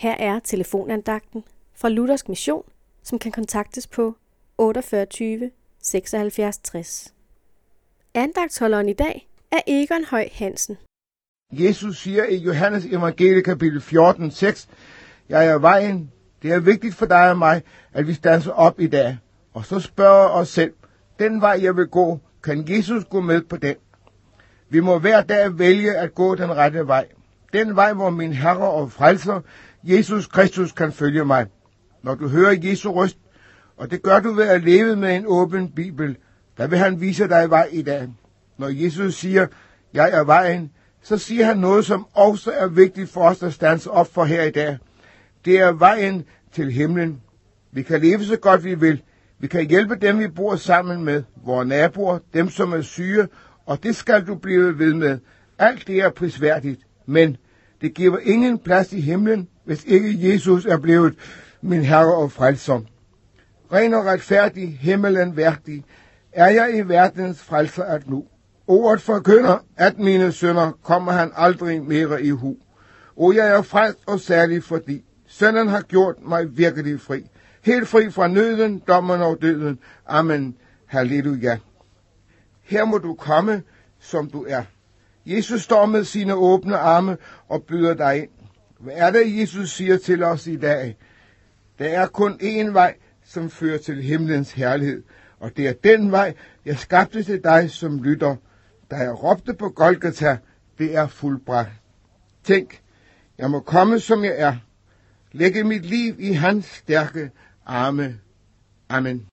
Her er telefonandagten fra Luthersk Mission, som kan kontaktes på 48 76 60. Andagtholderen i dag er Egon Høj Hansen. Jesus siger i Johannes evangelie kapitel 14, 6, Jeg er vejen. Det er vigtigt for dig og mig, at vi standser op i dag. Og så spørger os selv, den vej jeg vil gå, kan Jesus gå med på den? Vi må hver dag vælge at gå den rette vej. Den vej, hvor min Herre og Frelser, Jesus Kristus, kan følge mig. Når du hører Jesu røst, og det gør du ved at leve med en åben bibel, der vil han vise dig vej i dag. Når Jesus siger, jeg er vejen, så siger han noget, som også er vigtigt for os at stands op for her i dag. Det er vejen til himlen. Vi kan leve så godt vi vil. Vi kan hjælpe dem, vi bor sammen med, vores naboer, dem som er syge, og det skal du blive ved med. Alt det er prisværdigt, men det giver ingen plads i himlen, hvis ikke Jesus er blevet min herre og frelser. Ren og retfærdig, himmelen værdig, er jeg i verdens frelser at nu. Ordet forkynder, at mine sønner kommer han aldrig mere i hu. Og jeg er frelst og særlig fordi sønnen har gjort mig virkelig fri. Helt fri fra nøden, dommen og døden. Amen. Halleluja. Her må du komme, som du er. Jesus står med sine åbne arme og byder dig ind. Hvad er det, Jesus siger til os i dag? Der er kun én vej, som fører til himlens herlighed. Og det er den vej, jeg skabte til dig, som lytter. Da jeg råbte på Golgata, det er fuldbragt. Tænk, jeg må komme, som jeg er. Lægge mit liv i hans stærke arme. Amen.